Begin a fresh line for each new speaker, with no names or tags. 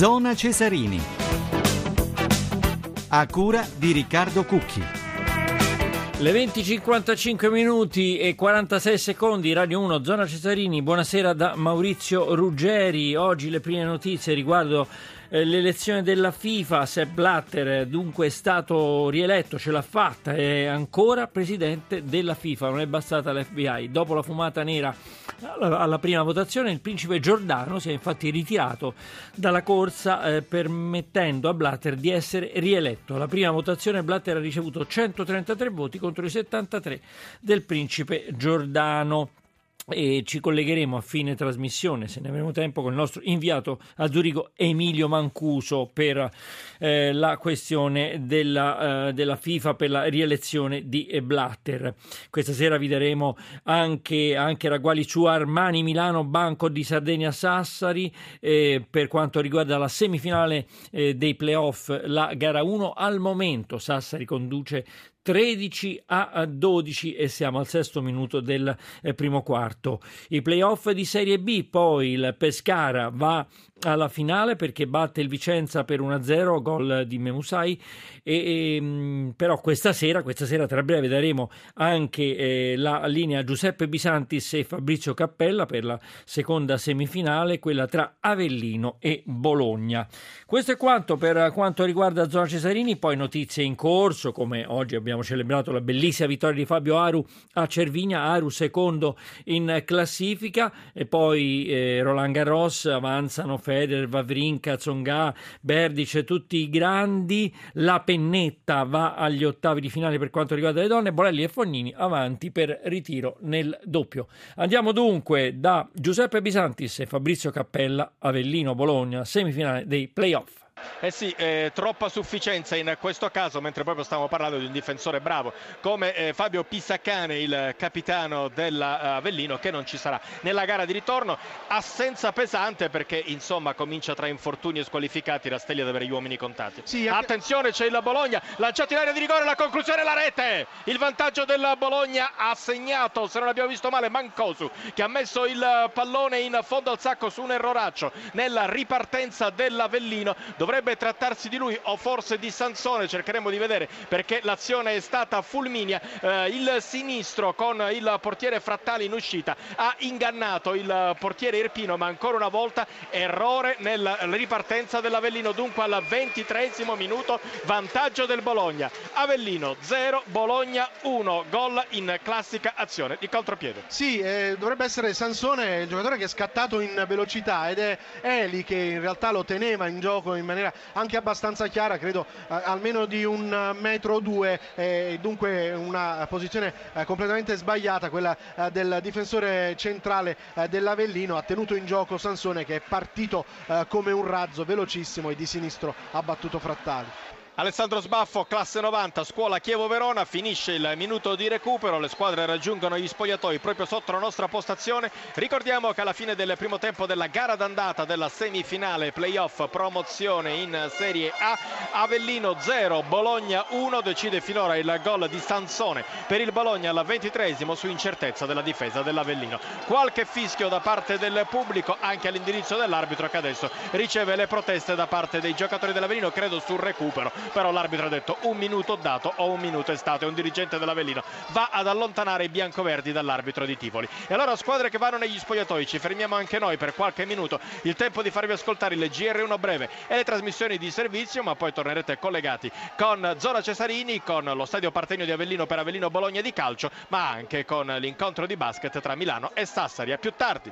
Zona Cesarini. A cura di Riccardo Cucchi.
Le 20.55 minuti e 46 secondi, Radio 1, Zona Cesarini, buonasera da Maurizio Ruggeri. Oggi le prime notizie riguardo l'elezione della FIFA, Sepp Blatter dunque è stato rieletto, ce l'ha fatta, è ancora presidente della FIFA, non è bastata l'FBI. Dopo la fumata nera alla, alla prima votazione il principe Giordano si è infatti ritirato dalla corsa eh, permettendo a Blatter di essere rieletto. Alla prima votazione Blatter ha ricevuto 133 voti contro i 73 del principe Giordano e ci collegheremo a fine trasmissione, se ne avremo tempo, con il nostro inviato a Zurigo Emilio Mancuso per eh, la questione della, eh, della, FIFA per la rielezione di Blatter. Questa sera vi daremo anche, anche ragguagli su Armani Milano, Banco di Sardegna Sassari eh, per quanto riguarda la semifinale eh, dei playoff, la gara 1 al momento Sassari conduce 13 a 12 e siamo al sesto minuto del eh, primo quarto. I playoff di Serie B, poi il Pescara va alla finale perché batte il Vicenza per 1-0, gol di Memusai, e, e, ehm, però questa sera, questa sera tra breve daremo anche eh, la linea Giuseppe Bisantis e Fabrizio Cappella per la seconda semifinale, quella tra Avellino e Bologna. Questo è quanto per quanto riguarda Zona Cesarini, poi notizie in corso, come oggi abbiamo celebrato la bellissima vittoria di Fabio Aru a Cervigna, Aru secondo in classifica, e poi eh, Roland Garros avanzano Federer, Vavrinka, Tsonga, Berdice, tutti i grandi. La pennetta va agli ottavi di finale per quanto riguarda le donne. Borelli e Fognini avanti per ritiro nel doppio. Andiamo dunque da Giuseppe Bisantis e Fabrizio Cappella, Avellino Bologna, semifinale dei playoff.
Eh sì, eh, troppa sufficienza in questo caso, mentre proprio stiamo parlando di un difensore bravo come eh, Fabio Pissaccane, il capitano dell'Avellino, che non ci sarà nella gara di ritorno. Assenza pesante perché insomma comincia tra infortuni e squalificati Rastelli ad avere gli uomini contati. Sì, anche... Attenzione, c'è il Bologna, lanciato in area di rigore, la conclusione la rete. Il vantaggio del Bologna ha segnato, se non abbiamo visto male, Mancosu che ha messo il pallone in fondo al sacco su un erroraccio nella ripartenza dell'Avellino. Dove dovrebbe trattarsi di lui o forse di Sansone, cercheremo di vedere perché l'azione è stata fulminea. Eh, il sinistro con il portiere Frattali in uscita ha ingannato il portiere Irpino, ma ancora una volta errore nella ripartenza dell'Avellino. Dunque al ventitresimo minuto vantaggio del Bologna. Avellino 0, Bologna 1, gol in classica azione di contropiede.
Sì, eh, dovrebbe essere Sansone il giocatore che è scattato in velocità ed è Eli che in realtà lo teneva in gioco in maniera maniera anche abbastanza chiara, credo eh, almeno di un metro o due, eh, dunque una posizione eh, completamente sbagliata, quella eh, del difensore centrale eh, dell'Avellino, ha tenuto in gioco Sansone che è partito eh, come un razzo velocissimo e di sinistro ha battuto Frattali.
Alessandro Sbaffo, classe 90, scuola Chievo-Verona, finisce il minuto di recupero, le squadre raggiungono gli spogliatoi proprio sotto la nostra postazione. Ricordiamo che alla fine del primo tempo della gara d'andata della semifinale playoff promozione in Serie A, Avellino 0, Bologna 1, decide finora il gol di Sansone per il Bologna al ventitresimo su incertezza della difesa dell'Avellino. Qualche fischio da parte del pubblico anche all'indirizzo dell'arbitro che adesso riceve le proteste da parte dei giocatori dell'Avellino, credo sul recupero però l'arbitro ha detto un minuto dato o un minuto è stato e un dirigente dell'Avellino. Va ad allontanare i biancoverdi dall'arbitro di Tivoli. E allora squadre che vanno negli spogliatoi ci fermiamo anche noi per qualche minuto. Il tempo di farvi ascoltare il GR1 breve e le trasmissioni di servizio ma poi tornerete collegati con Zona Cesarini con lo stadio Partenio di Avellino per Avellino Bologna di calcio ma anche con l'incontro di basket tra Milano e Sassari. A più tardi